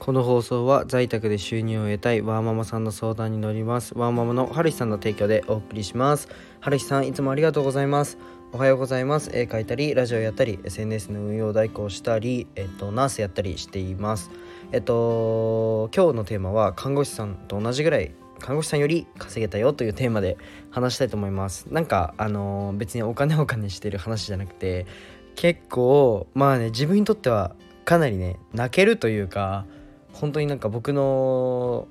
この放送は在宅で収入を得たいワーママさんの相談に乗ります。ワーママのはるひさんの提供でお送りします。はるひさんいつもありがとうございます。おはようございます。絵描いたりラジオやったり SNS の運用代行したりえっとナースやったりしています。えっと今日のテーマは看護師さんと同じぐらい看護師さんより稼げたよというテーマで話したいと思います。なんかあの別にお金お金してる話じゃなくて結構まあね自分にとってはかなりね泣けるというか本当になんか僕の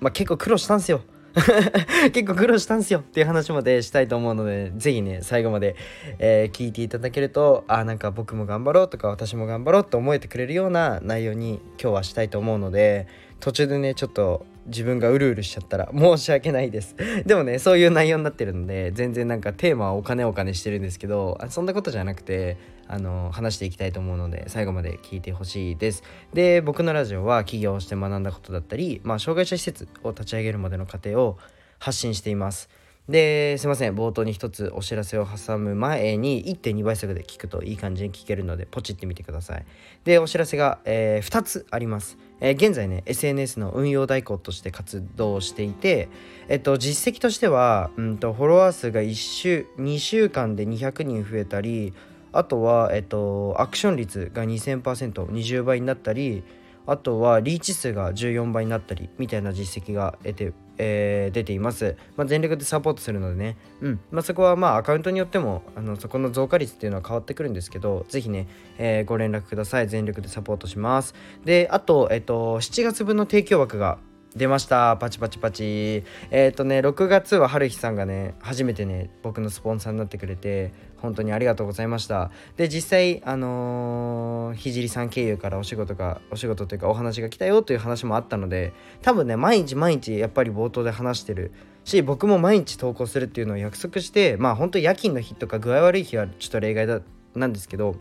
まあ結構苦労したんすよ。結構苦労したんすよっていう話までしたいと思うので是非ね最後まで、えー、聞いていただけるとあなんか僕も頑張ろうとか私も頑張ろうって思えてくれるような内容に今日はしたいと思うので途中でねちょっと自分がうるうるしちゃったら申し訳ないです。でもねそういう内容になってるので全然なんかテーマはお金お金してるんですけどそんなことじゃなくてあの話していきたいと思うので最後まで聞いてほしいです。で僕のラジオは起業して学んだことだったり、まあ、障害者施設を立ち上げるまでの過程を発信しています。ですいません。冒頭に一つお知らせを挟む前に1.2倍速で聞くといい感じに聞けるのでポチってみてください。でお知らせが、えー、2つあります。えー、現在ね SNS の運用代行として活動していて、えっと、実績としては、うんと、フォロワー数が1週2週間で200人増えたりあとは、えっと、アクション率が 2000%20 倍になったりあとはリーチ数が14倍になったりみたいな実績が得て、えー、出ています、まあ、全力でサポートするのでね、うん。まあ、そこはまあアカウントによってもあのそこの増加率っていうのは変わってくるんですけど是非ね、えー、ご連絡ください。全力でサポートします。であと、えっと、7月分の提供枠が出ました。パチパチパチ。えっ、ー、とね6月は春日さんがね初めてね僕のスポンサーになってくれて本当にありがとうございました。で実際あのー、ひさん経由からお仕事がお仕事というかお話が来たよという話もあったので多分ね毎日毎日やっぱり冒頭で話してるし僕も毎日投稿するっていうのを約束してまあ本当夜勤の日とか具合悪い日はちょっと例外だなんですけど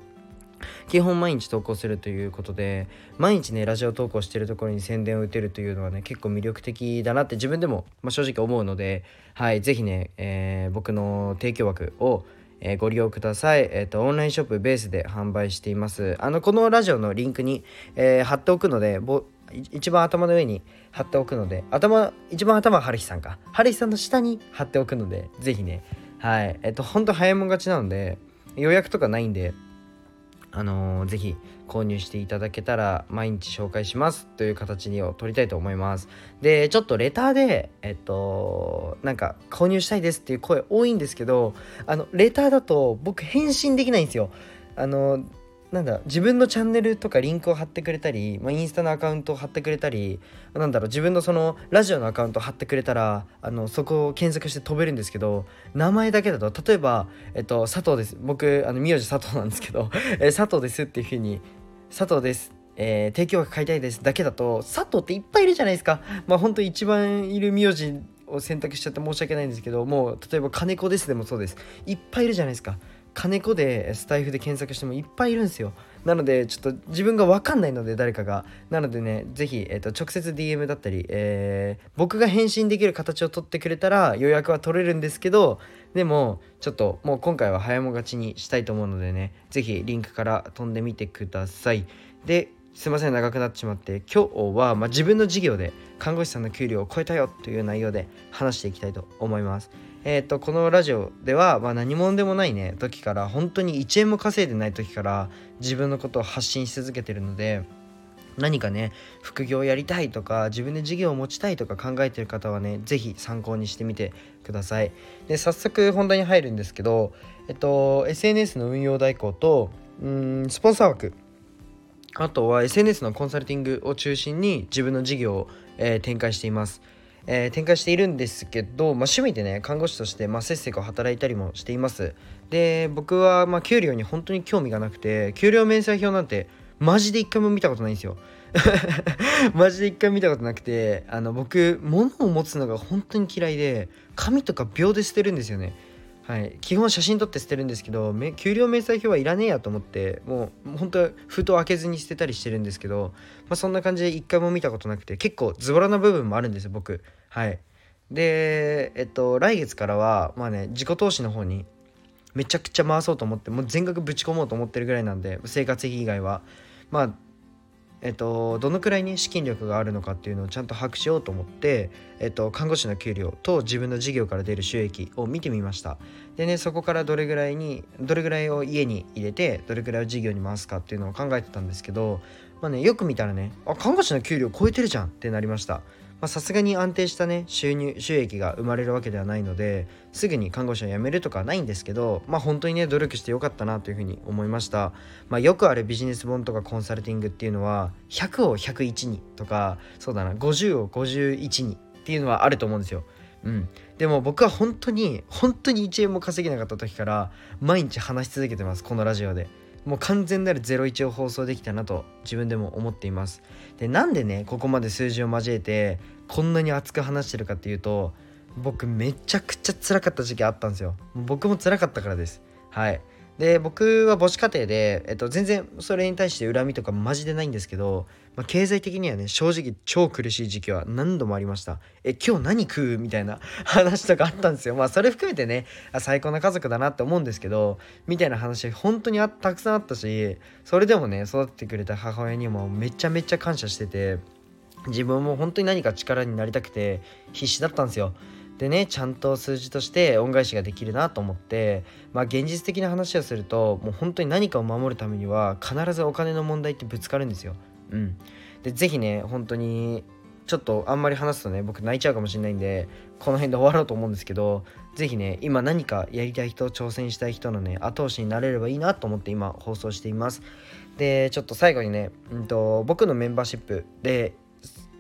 基本毎日投稿するということで毎日ねラジオ投稿してるところに宣伝を打てるというのはね結構魅力的だなって自分でも、まあ、正直思うのではい是非ね、えー、僕の提供枠をえー、ご利用ください。えっ、ー、と、オンラインショップベースで販売しています。あの、このラジオのリンクに、えー、貼っておくので、一番頭の上に貼っておくので、頭、一番頭は春日さんか。春日さんの下に貼っておくので、ぜひね、はい。えっ、と、ほんと早いもん勝ちなので、予約とかないんで、あのー、ぜひ購入していただけたら毎日紹介しますという形にを取りたいと思います。でちょっとレターでえっとなんか購入したいですっていう声多いんですけどあのレターだと僕返信できないんですよ。あのなんだ自分のチャンネルとかリンクを貼ってくれたり、まあ、インスタのアカウントを貼ってくれたりなんだろう自分のそのラジオのアカウントを貼ってくれたらあのそこを検索して飛べるんですけど名前だけだと例えば、えっと、佐藤です。僕あの名字佐藤なんですけど、え佐藤ですっていうふうに佐藤です。えー、提供額買いたいです。だけだと佐藤っていっぱいいるじゃないですか。まあ本当一番いる名字を選択しちゃって申し訳ないんですけどもう例えば金子ですでもそうです。いっぱいいるじゃないですか。金子でスタイフで検索してもいっぱいいるんですよ。なのでちょっと自分が分かんないので誰かが。なのでね是非、えーと、直接 DM だったり、えー、僕が返信できる形を取ってくれたら予約は取れるんですけどでもちょっともう今回は早もがちにしたいと思うのでね是非リンクから飛んでみてください。ですいません長くなってしまって今日は、まあ、自分の事業で看護師さんの給料を超えたよという内容で話していきたいと思います。えっ、ー、とこのラジオでは、まあ、何者でもないね時から本当に1円も稼いでない時から自分のことを発信し続けてるので何かね副業やりたいとか自分で事業を持ちたいとか考えてる方はね是非参考にしてみてくださいで早速本題に入るんですけどえっと SNS の運用代行とうんスポンサー枠あとは SNS のコンサルティングを中心に自分の事業を、えー、展開しています。えー、展開しているんですけど、まあ、趣味でね看護師として、まあ、せっせと働いたりもしています。で僕は、まあ、給料に本当に興味がなくて給料明細表なんてマジで一回も見たことないんですよ。マジで一回見たことなくてあの僕物を持つのが本当に嫌いで紙とか秒で捨てるんですよね。はい、基本写真撮って捨てるんですけど給料明細表はいらねえやと思ってもう本当は封筒開けずに捨てたりしてるんですけど、まあ、そんな感じで一回も見たことなくて結構ズボラな部分もあるんですよ僕。はい。でえっと来月からはまあね自己投資の方にめちゃくちゃ回そうと思ってもう全額ぶち込もうと思ってるぐらいなんで生活費以外は。まあえっと、どのくらいに資金力があるのかっていうのをちゃんと把握しようと思って、えっと、看護師の給料と自分の事業から出る収益を見てみました。でねそこからどれぐらいにどれぐらいを家に入れてどれぐらいを事業に回すかっていうのを考えてたんですけどまあねよく見たらねあ看護師の給料超えてるじゃんってなりました。さすがに安定したね収入収益が生まれるわけではないのですぐに看護師を辞めるとかはないんですけどまあ本当にね努力してよかったなというふうに思いました、まあ、よくあるビジネス本とかコンサルティングっていうのは100を101にとかそうだな50を51にっていうのはあると思うんですよ。うん、でも僕は本当に本当に1円も稼げなかった時から毎日話し続けてますこのラジオで。もう完全なる01を放送できたなと自分でも思っています。でなんでねここまで数字を交えてこんなに熱く話してるかっていうと僕めちゃくちゃ辛かった時期あったんですよ。僕も辛かったからです。はい。で僕は母子家庭で、えっと、全然それに対して恨みとかマジでないんですけど、まあ、経済的にはね正直超苦しい時期は何度もありました。え今日何食うみたいな 話とかあったんですよ。まあそれ含めてねあ最高な家族だなって思うんですけどみたいな話本当にあたくさんあったしそれでもね育ててくれた母親にもめちゃめちゃ感謝してて自分も本当に何か力になりたくて必死だったんですよ。でねちゃんと数字として恩返しができるなと思ってまあ現実的な話をするともう本当に何かを守るためには必ずお金の問題ってぶつかるんですよ。うん、で是非ね本当にちょっとあんまり話すとね僕泣いちゃうかもしれないんでこの辺で終わろうと思うんですけど是非ね今何かやりたい人挑戦したい人のね後押しになれればいいなと思って今放送していますでちょっと最後にね、うんと、僕のメンバーシップで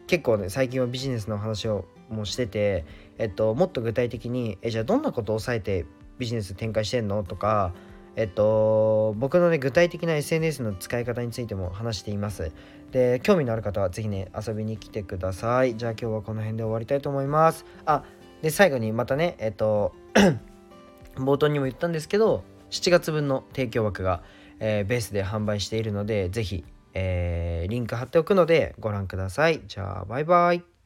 結構ね最近はビジネスの話をもしててえっと、もっと具体的にえじゃあどんなことを抑えてビジネス展開してんの？とかえっと、僕のね、具体的な SNS の使い方についても話しています。で、興味のある方はぜひね、遊びに来てください。じゃあ今日はこの辺で終わりたいと思います。あ、で、最後にまたね、えっと、冒頭にも言ったんですけど、7月分の提供枠が、えー、ベースで販売しているので、ぜひ、えー、リンク貼っておくのでご覧ください。じゃあ、バイバイ。